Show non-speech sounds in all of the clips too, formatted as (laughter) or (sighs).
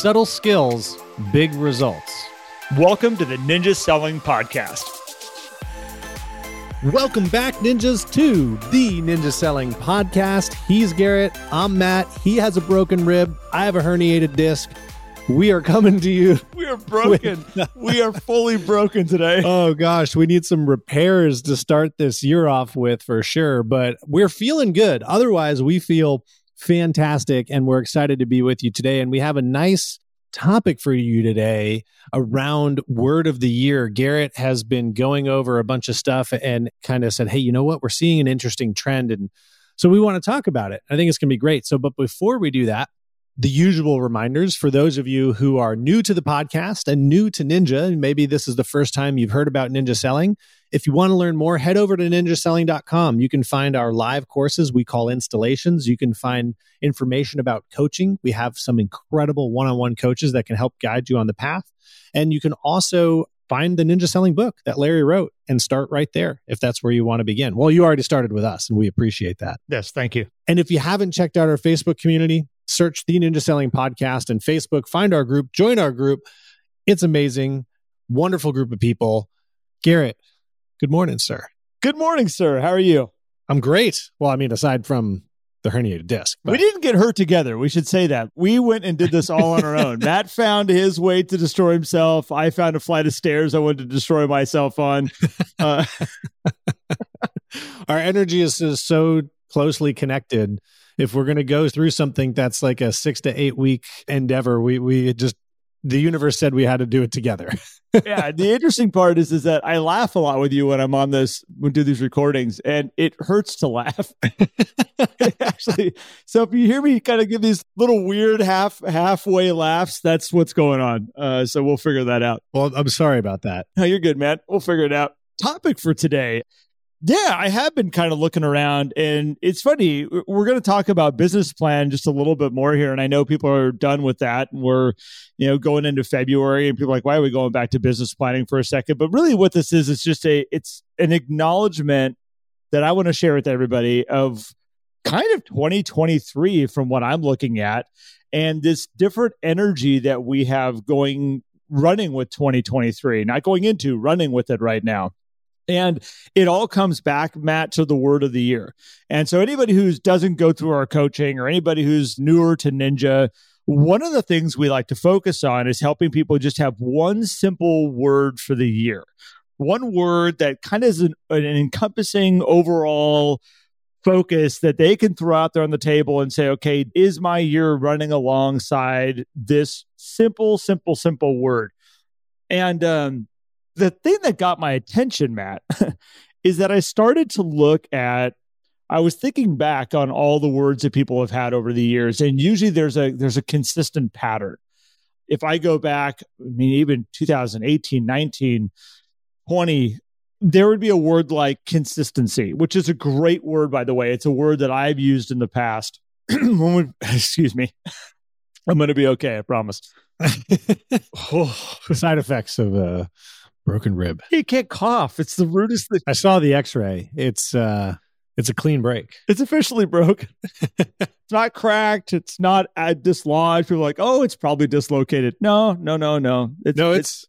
Subtle skills, big results. Welcome to the Ninja Selling Podcast. Welcome back, ninjas, to the Ninja Selling Podcast. He's Garrett. I'm Matt. He has a broken rib. I have a herniated disc. We are coming to you. (laughs) We are broken. we are fully broken today. (laughs) Oh gosh, we need some repairs to start this year off with for sure, but we're feeling good. Otherwise, we feel fantastic and we're excited to be with you today and we have a nice topic for you today around word of the year. Garrett has been going over a bunch of stuff and kind of said, "Hey, you know what? We're seeing an interesting trend and so we want to talk about it. I think it's going to be great. So but before we do that, the usual reminders for those of you who are new to the podcast and new to Ninja, and maybe this is the first time you've heard about Ninja Selling. If you want to learn more, head over to ninjaselling.com. You can find our live courses we call installations. You can find information about coaching. We have some incredible one on one coaches that can help guide you on the path. And you can also find the Ninja Selling book that Larry wrote and start right there if that's where you want to begin. Well, you already started with us and we appreciate that. Yes, thank you. And if you haven't checked out our Facebook community, search the Ninja Selling Podcast and Facebook, find our group, join our group. It's amazing, wonderful group of people. Garrett, good morning, sir. Good morning, sir. How are you? I'm great. Well, I mean, aside from the herniated disc. But. We didn't get hurt together. We should say that. We went and did this all on our own. (laughs) Matt found his way to destroy himself. I found a flight of stairs I wanted to destroy myself on. (laughs) Uh, (laughs) our energy is, is so closely connected if we're going to go through something that's like a six to eight week endeavor, we we just the universe said we had to do it together. (laughs) yeah, the interesting part is is that I laugh a lot with you when I'm on this when do these recordings, and it hurts to laugh. (laughs) (laughs) Actually, so if you hear me kind of give these little weird half halfway laughs, that's what's going on. Uh, so we'll figure that out. Well, I'm sorry about that. No, you're good, man. We'll figure it out. Topic for today yeah, I have been kind of looking around, and it's funny. We're going to talk about business plan just a little bit more here, and I know people are done with that, and we're, you know, going into February, and people are like, "Why are we going back to business planning for a second? But really, what this is, it's just a, it's an acknowledgement that I want to share with everybody of kind of 2023 from what I'm looking at, and this different energy that we have going running with 2023, not going into running with it right now. And it all comes back, Matt, to the word of the year. And so, anybody who doesn't go through our coaching or anybody who's newer to Ninja, one of the things we like to focus on is helping people just have one simple word for the year. One word that kind of is an, an encompassing overall focus that they can throw out there on the table and say, okay, is my year running alongside this simple, simple, simple word? And um, the thing that got my attention, Matt, (laughs) is that I started to look at I was thinking back on all the words that people have had over the years, and usually there's a there's a consistent pattern. If I go back, I mean, even 2018, 19, 20, there would be a word like consistency, which is a great word, by the way. It's a word that I've used in the past. (clears throat) (laughs) excuse me. I'm going to be okay, I promise. oh, (laughs) (sighs) side effects of uh, broken rib. You can't cough. It's the rudest thing. I saw the X-ray. It's uh, it's a clean break. It's officially broken. (laughs) it's not cracked. It's not uh, dislodged. People are like, oh, it's probably dislocated. No, no, no, no. It's, no, it's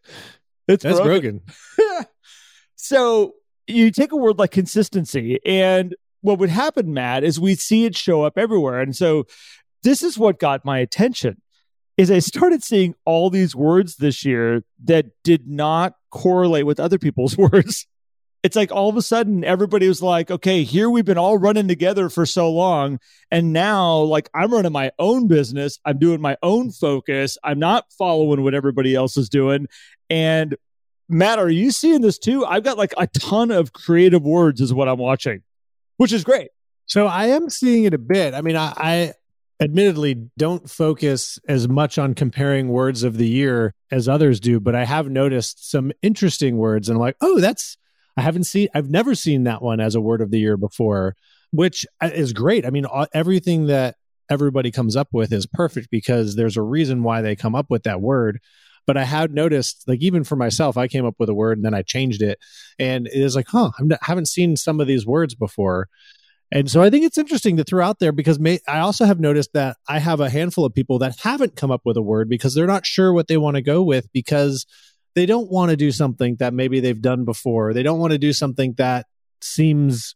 it's, it's broken. broken. (laughs) so you take a word like consistency, and what would happen, Matt, is we see it show up everywhere. And so this is what got my attention is I started seeing all these words this year that did not correlate with other people's (laughs) words. It's like all of a sudden everybody was like, okay, here we've been all running together for so long. And now, like, I'm running my own business. I'm doing my own focus. I'm not following what everybody else is doing. And Matt, are you seeing this too? I've got like a ton of creative words, is what I'm watching, which is great. So I am seeing it a bit. I mean, I, I admittedly don't focus as much on comparing words of the year as others do, but I have noticed some interesting words and I'm like, oh, that's, I haven't seen, I've never seen that one as a word of the year before, which uh, is great. I mean, everything that everybody comes up with is perfect because there's a reason why they come up with that word. But I had noticed, like, even for myself, I came up with a word and then I changed it. And it is like, huh, I haven't seen some of these words before. And so I think it's interesting to throw out there because may, I also have noticed that I have a handful of people that haven't come up with a word because they're not sure what they want to go with because they don't want to do something that maybe they've done before. They don't want to do something that seems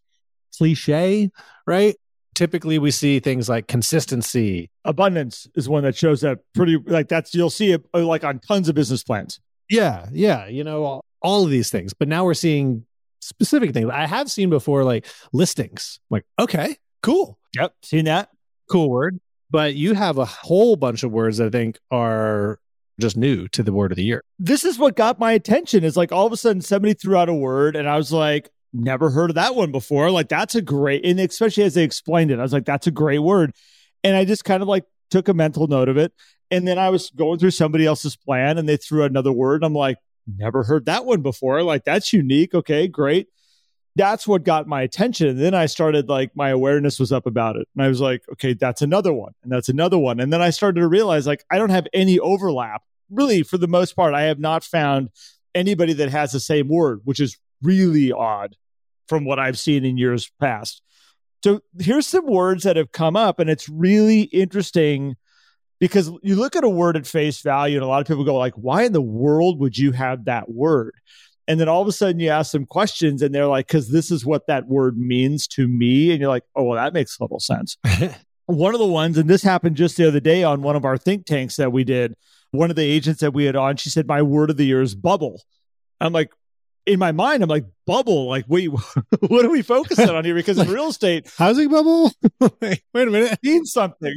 cliche, right? Typically, we see things like consistency. Abundance is one that shows up pretty like that's you'll see it uh, like on tons of business plans. Yeah, yeah, you know all, all of these things. But now we're seeing specific things. I have seen before like listings. I'm like, okay, cool. Yep, seen that. Cool word. But you have a whole bunch of words that I think are just new to the word of the year. This is what got my attention. Is like all of a sudden somebody threw out a word and I was like, never heard of that one before. Like that's a great and especially as they explained it, I was like, that's a great word. And I just kind of like took a mental note of it. And then I was going through somebody else's plan and they threw another word. I'm like, never heard that one before. Like that's unique. Okay, great. That's what got my attention. And then I started like my awareness was up about it. And I was like, okay, that's another one. And that's another one. And then I started to realize like I don't have any overlap. Really, for the most part, I have not found anybody that has the same word, which is really odd from what I've seen in years past. So here's some words that have come up, and it's really interesting because you look at a word at face value, and a lot of people go like, "Why in the world would you have that word?" And then all of a sudden you ask them questions, and they're like, "Because this is what that word means to me," and you're like, "Oh, well, that makes a little sense." (laughs) one of the ones, and this happened just the other day on one of our think tanks that we did. One of the agents that we had on, she said, "My word of the year is bubble." I'm like, in my mind, I'm like, bubble. Like, wait, (laughs) what are we focusing (laughs) on here? Because in real estate, housing bubble. wait, wait a minute, it means something.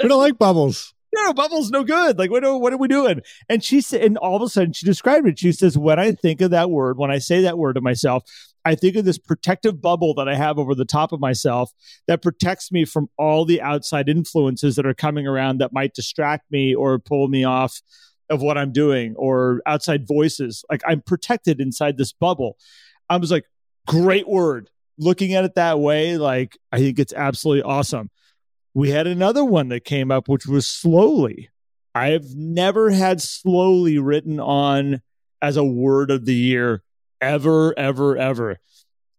We don't like bubbles. No, bubbles no good. Like, what are, what are we doing? And she said, and all of a sudden she described it. She says, when I think of that word, when I say that word to myself, I think of this protective bubble that I have over the top of myself that protects me from all the outside influences that are coming around that might distract me or pull me off of what I'm doing or outside voices. Like I'm protected inside this bubble. I was like, great word. Looking at it that way, like I think it's absolutely awesome. We had another one that came up, which was slowly. I have never had slowly written on as a word of the year ever, ever, ever.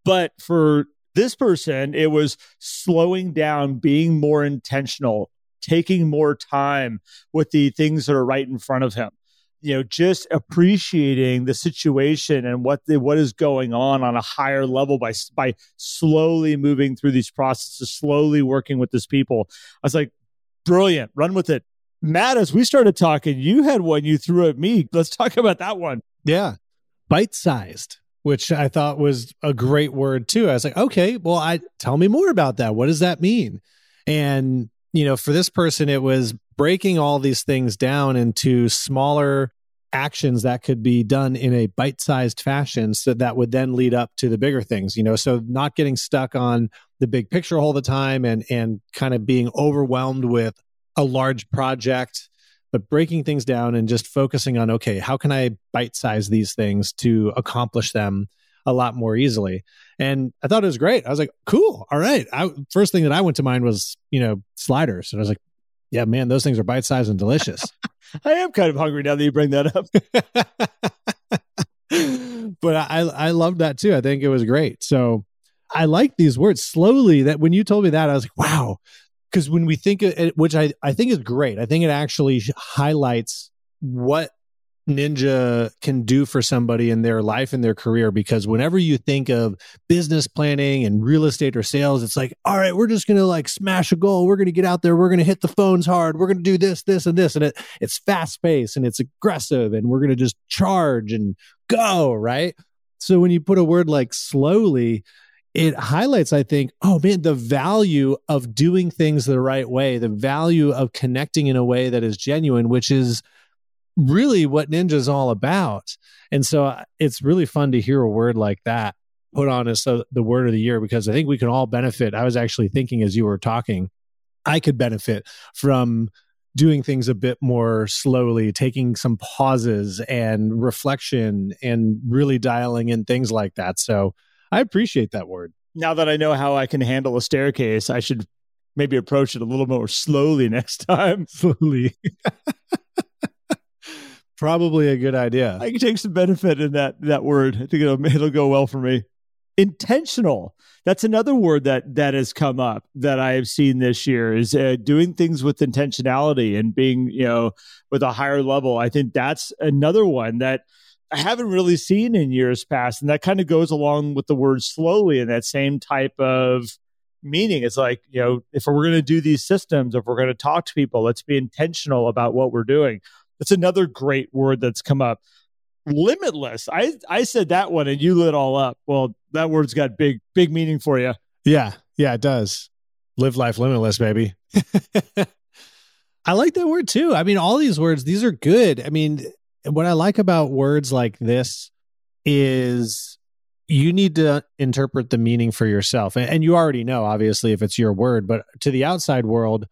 But for this person, it was slowing down, being more intentional, taking more time with the things that are right in front of him you know just appreciating the situation and what the, what is going on on a higher level by by slowly moving through these processes slowly working with these people. I was like brilliant. Run with it. Matt as we started talking you had one you threw at me. Let's talk about that one. Yeah. Bite sized which i thought was a great word too. I was like okay well i tell me more about that. What does that mean? And you know, for this person, it was breaking all these things down into smaller actions that could be done in a bite-sized fashion so that would then lead up to the bigger things you know so not getting stuck on the big picture all the time and and kind of being overwhelmed with a large project but breaking things down and just focusing on okay how can i bite size these things to accomplish them a lot more easily. And I thought it was great. I was like, cool. All right. I, first thing that I went to mind was, you know, sliders. And I was like, yeah, man, those things are bite sized and delicious. (laughs) I am kind of hungry now that you bring that up. (laughs) but I, I love that too. I think it was great. So I like these words slowly that when you told me that, I was like, wow. Because when we think of it, which I, I think is great, I think it actually highlights what ninja can do for somebody in their life and their career because whenever you think of business planning and real estate or sales it's like all right we're just going to like smash a goal. We're going to get out there. We're going to hit the phones hard. We're going to do this this and this. And it it's fast paced and it's aggressive and we're going to just charge and go right? So when you put a word like slowly it highlights i think oh man the value of doing things the right way the value of connecting in a way that is genuine which is really what Ninja is all about. And so uh, it's really fun to hear a word like that put on as uh, the word of the year because I think we can all benefit. I was actually thinking as you were talking, I could benefit from doing things a bit more slowly, taking some pauses and reflection and really dialing in things like that. So I appreciate that word. Now that I know how I can handle a staircase, I should maybe approach it a little more slowly next time. (laughs) Slowly. (laughs) probably a good idea. I can take some benefit in that that word. I think it'll (laughs) it'll go well for me. intentional that's another word that that has come up that i have seen this year is uh, doing things with intentionality and being you know with a higher level i think that's another one that i haven't really seen in years past and that kind of goes along with the word slowly and that same type of meaning it's like you know if we're going to do these systems if we're going to talk to people let's be intentional about what we're doing that's another great word that's come up limitless. I I said that one and you lit all up. Well, that word's got big big meaning for you. Yeah, yeah, it does. Live life limitless, baby. (laughs) I like that word too. I mean, all these words, these are good. I mean, what I like about words like this is you need to interpret the meaning for yourself. And you already know, obviously, if it's your word, but to the outside world,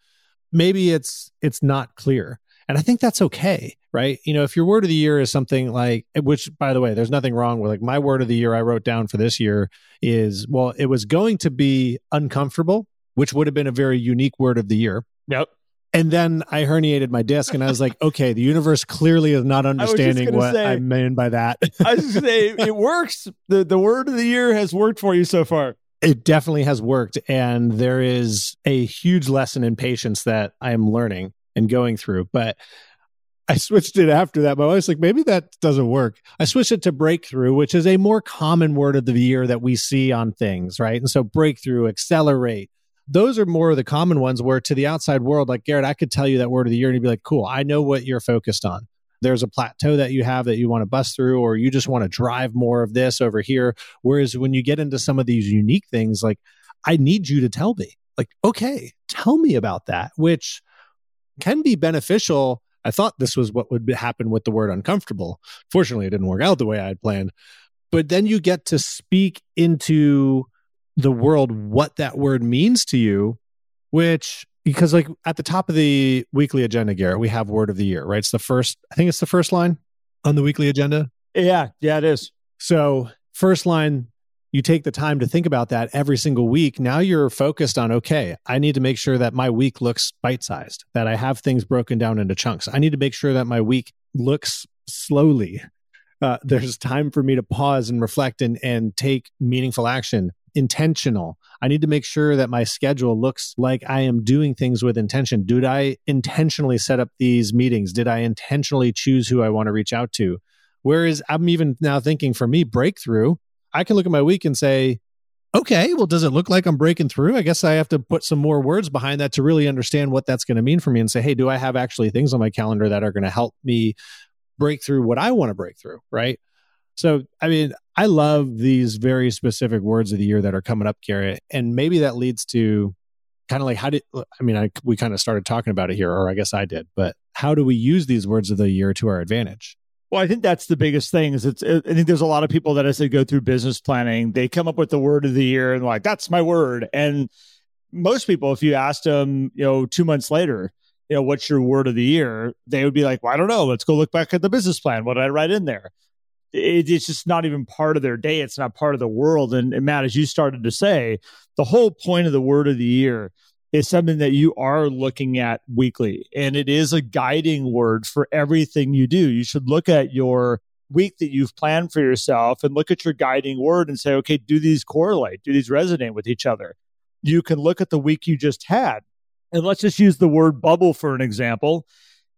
maybe it's it's not clear. And I think that's okay, right? You know, if your word of the year is something like, eh, which by the way, there's nothing wrong with like my word of the year I wrote down for this year is, well, it was going to be uncomfortable, which would have been a very unique word of the year. Yep. And then I herniated my disc and I was like, (laughs) okay, the universe clearly is not understanding I what say, I mean by that. (laughs) I was say it works. The the word of the year has worked for you so far. It definitely has worked. And there is a huge lesson in patience that I am learning and going through. But I switched it after that. My wife's like, maybe that doesn't work. I switched it to breakthrough, which is a more common word of the year that we see on things, right? And so breakthrough, accelerate, those are more of the common ones where to the outside world, like Garrett, I could tell you that word of the year and you'd be like, cool, I know what you're focused on. There's a plateau that you have that you want to bust through, or you just want to drive more of this over here. Whereas when you get into some of these unique things, like, I need you to tell me, like, okay, tell me about that, which can be beneficial. I thought this was what would happen with the word uncomfortable. Fortunately, it didn't work out the way I had planned. But then you get to speak into the world what that word means to you, which because like at the top of the weekly agenda, Garrett, we have word of the year, right? It's the first, I think it's the first line on the weekly agenda. Yeah, yeah, it is. So first line, you take the time to think about that every single week, now you're focused on, okay, I need to make sure that my week looks bite sized, that I have things broken down into chunks. I need to make sure that my week looks slowly. Uh, there's time for me to pause and reflect and, and take meaningful action, intentional. I need to make sure that my schedule looks like I am doing things with intention. Did I intentionally set up these meetings? Did I intentionally choose who I want to reach out to? Whereas I'm even now thinking for me, breakthrough I can look at my week and say, okay, well, does it look like I'm breaking through? I guess I have to put some more words behind that to really understand what that's going to mean for me and say, hey, do I have actually things on my calendar that are going to help me break through what I want to break through? Right. So, I mean, I love these very specific words of the year that are coming up, Garrett. And maybe that leads to kind of like how did, I mean, I, we kind of started talking about it here, or I guess I did, but how do we use these words of the year to our advantage? Well, I think that's the biggest thing. Is it's I think there's a lot of people that as they go through business planning, they come up with the word of the year and like that's my word. And most people, if you asked them, you know, two months later, you know, what's your word of the year, they would be like, well, I don't know. Let's go look back at the business plan. What did I write in there? It, it's just not even part of their day. It's not part of the world. And, and Matt, as you started to say, the whole point of the word of the year is something that you are looking at weekly. And it is a guiding word for everything you do. You should look at your week that you've planned for yourself and look at your guiding word and say, okay, do these correlate? Do these resonate with each other? You can look at the week you just had. And let's just use the word bubble for an example.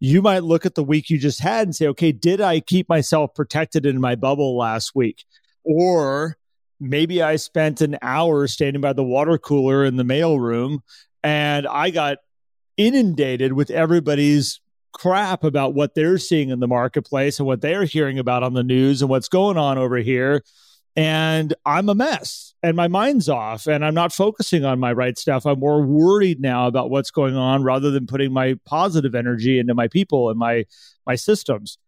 You might look at the week you just had and say, okay, did I keep myself protected in my bubble last week? Or maybe I spent an hour standing by the water cooler in the mail room and I got inundated with everybody's crap about what they're seeing in the marketplace and what they're hearing about on the news and what's going on over here. And I'm a mess and my mind's off and I'm not focusing on my right stuff. I'm more worried now about what's going on rather than putting my positive energy into my people and my my systems.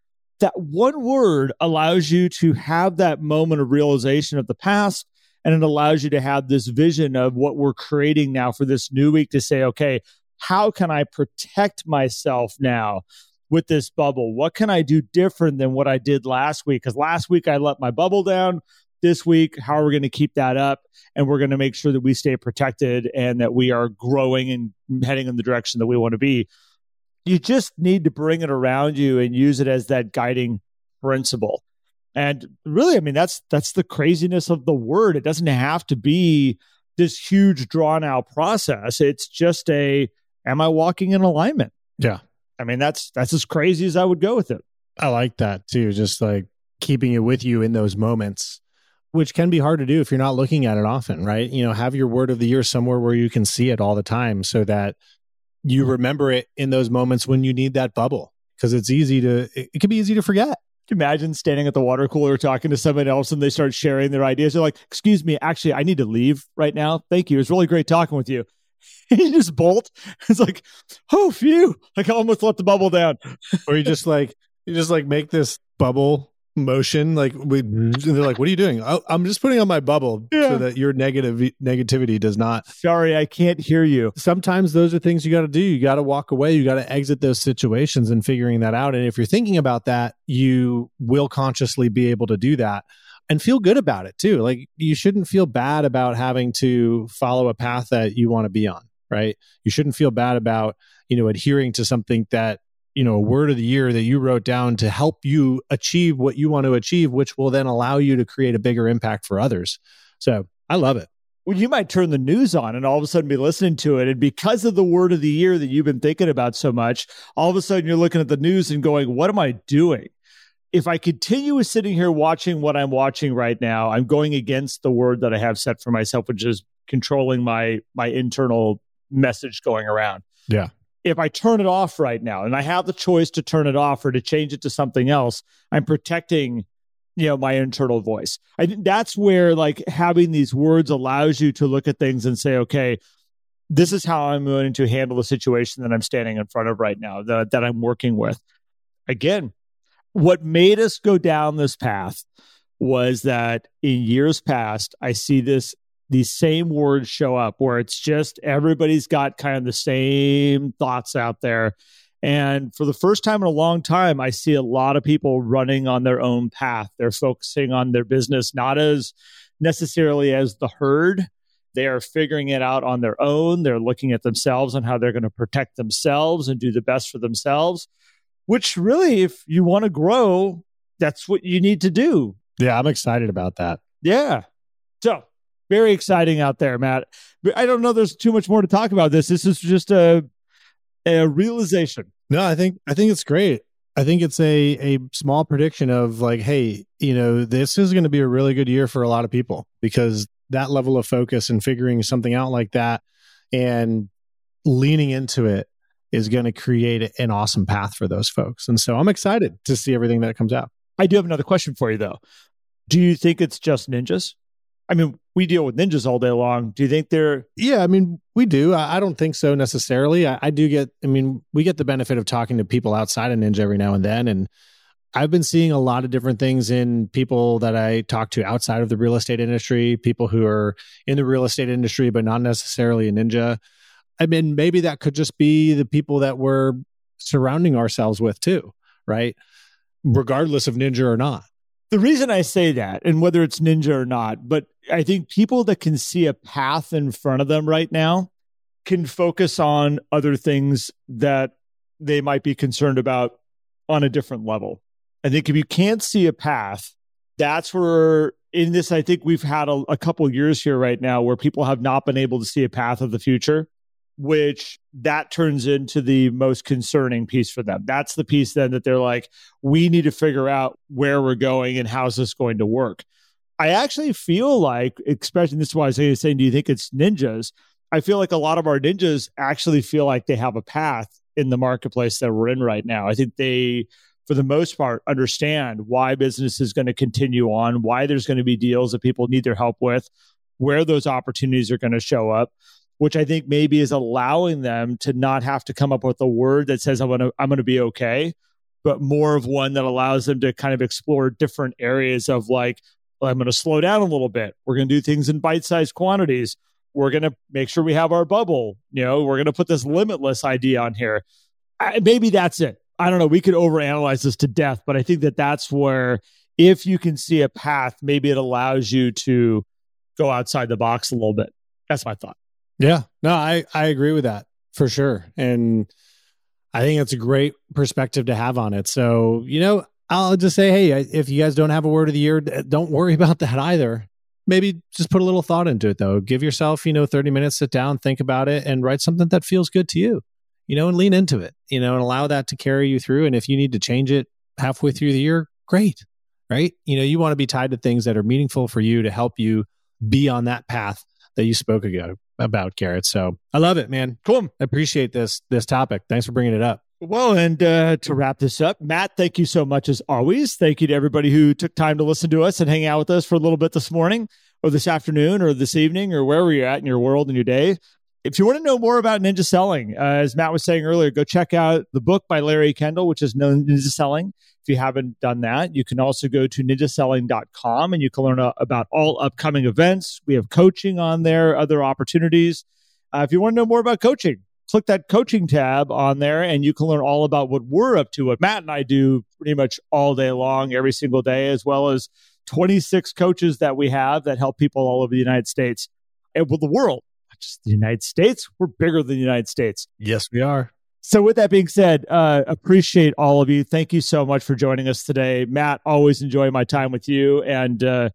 That one word allows you to have that moment of realization of the past and it allows you to have this vision of what we're creating now for this new week to say, okay, how can I protect myself now with this bubble? What can I do different than what I did last week? Because last week I let my bubble down. This week, how are we going to keep that up? And we're going to make sure that we stay protected and that we are growing and heading in the direction that we want to be. You just need to bring it around you and use it as that guiding principle. And really, I mean, that's that's the craziness of the word. It doesn't have to be this huge drawn out process. It's just a am I walking in alignment? Yeah. I mean, that's that's as crazy as I would go with it. I like that too. Just like keeping it with you in those moments, which can be hard to do if you're not looking at it often, right? You know, have your word of the year somewhere where you can see it all the time so that you remember it in those moments when you need that bubble because it's easy to, it, it can be easy to forget. Imagine standing at the water cooler talking to someone else and they start sharing their ideas? They're like, excuse me, actually, I need to leave right now. Thank you. It's really great talking with you. (laughs) you just bolt. (laughs) It's like, oh, phew. Like I almost let the bubble down. or you just like, you just like make this bubble motion like we mm-hmm. they're like what are you doing? Oh, i'm just putting on my bubble yeah. so that your negative negativity does not sorry i can't hear you. Sometimes those are things you got to do. You got to walk away. You got to exit those situations and figuring that out. And if you're thinking about that you will consciously be able to do that and feel good about it too. Like you shouldn't feel bad about having to follow a path that you want to be on right? You shouldn't feel bad about you know adhering to something that you know a word of the year that you wrote down to help you achieve what you want to achieve which will then allow you to create a bigger impact for others so i love it well, you might turn the news on and all of a sudden be listening to it. And because of the word of the year that you've been thinking about so much, all of a sudden you're looking at the news and going, What am I doing? If I continue sitting here watching what I'm watching right now, I'm going against the word that I have set for myself, which is controlling my my internal message going around. Yeah if I turn it off right now and I have the choice to turn it off or to change it to something else, I'm protecting, you know, my internal voice. I think that's where like having these words allows you to look at things and say, okay, this is how I'm going to handle the situation that I'm standing in front of right now, that, that I'm working with. Again, what made us go down this path was that in years past, I see this these same words show up where it's just everybody's got kind of the same thoughts out there. And for the first time in a long time, I see a lot of people running on their own path. They're focusing on their business, not as necessarily as the herd. They are figuring it out on their own. They're looking at themselves and how they're going to protect themselves and do the best for themselves, which really, if you want to grow, that's what you need to do. Yeah, I'm excited about that. Yeah. So very exciting out there, Matt. I don't know. There's too much more to talk about this. This is just a a realization. No, I think I think it's great. I think it's a a small prediction of like, hey, you know, this is going to be a really good year for a lot of people because that level of focus and figuring something out like that and leaning into it is going to create an awesome path for those folks. And so I'm excited to see everything that comes out. I do have another question for you though. Do you think it's just ninjas? I mean, we deal with ninjas all day long. Do you think they're? Yeah, I mean, we do. I, I don't think so necessarily. I, I, do get. I mean, we get the benefit of talking to people outside of Ninja every now and then, and I've been seeing a lot of different things in people that I talk to outside of the real estate industry. People who are in the real estate industry, but not necessarily a ninja. I mean, maybe that could just be the people that we're surrounding ourselves with too, right? Regardless of ninja or not the reason I say that, and whether it's ninja or not, but I think people that can see a path in front of them right now can focus on other things that they might be concerned about on a different level. I think if you can't see a path, that's where in this, I think we've had a, a couple years here right now where people have not been able to see a path of the future which that turns into the most concerning piece for them. That's the piece then that they're like, we need to figure out where we're going and how's this going to work. I actually feel like, especially this is why I was saying, do you think it's ninjas? I feel like a lot of our ninjas actually feel like they have a path in the marketplace that we're in right now. I think they, for the most part, understand why business is going to continue on, why there's going to be deals that people need their help with, where those opportunities are going to show up which I think maybe is allowing them to not have to come up with a word that says I'm gonna I'm gonna be okay, but more of one that allows them to kind of explore different areas of like, well, I'm gonna slow down a little bit. We're gonna do things in bite-sized quantities. We're gonna make sure we have our bubble. You know, we're gonna put this limitless idea on here. I, maybe that's it. I don't know. We could overanalyze this to death, but I think that that's where if you can see a path, maybe it allows you to go outside the box a little bit. That's my thought. Yeah, no, I I agree with that for sure, and I think it's a great perspective to have on it. So you know, I'll just say, hey, if you guys don't have a word of the year, don't worry (laughs) about that either. Maybe just put a little thought into it though. Give yourself, you know, 30 minutes, sit down, think about it, and write something that feels good to you, you know, and lean into it, you know, and allow that to carry you through. And if you need to change it halfway through the year, great, right? You know, you want to be tied to things that are meaningful for you to help you be on that path that you spoke ago about, Garrett. So I love it, man. Cool. I appreciate this this topic. Thanks for bringing it up. Well, and uh, to wrap this up, Matt, thank you so much as always. Thank you to everybody who took time to listen to us and hang out with us for a little bit this morning or this afternoon or this evening or wherever you're at in your world and your day. If you want to know more about ninja selling, uh, as Matt was saying earlier, go check out the book by Larry Kendall, which is known Ninja Selling. If you haven't done that, you can also go to ninjaselling.com and you can learn uh, about all upcoming events. We have coaching on there, other opportunities. Uh, if you want to know more about coaching, click that coaching tab on there and you can learn all about what we're up to, what Matt and I do pretty much all day long, every single day, as well as 26 coaches that we have that help people all over the United States and well, the world, just the United States. We're bigger than the United States. Yes, we are. So, with that being said, uh, appreciate all of you. Thank you so much for joining us today. Matt, always enjoy my time with you. And uh,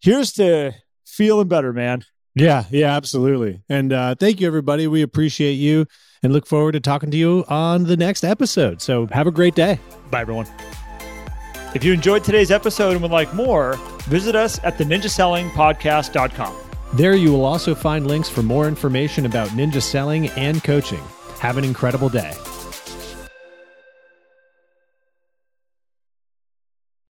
here's to feeling better, man. Yeah, yeah, absolutely. And uh, thank you, everybody. We appreciate you and look forward to talking to you on the next episode. So have a great day. Bye, everyone. If you enjoyed today's episode and would like more, visit us at the ninjasellingpodcast.com. There you will also find links for more information about ninja selling and coaching. Have an incredible day.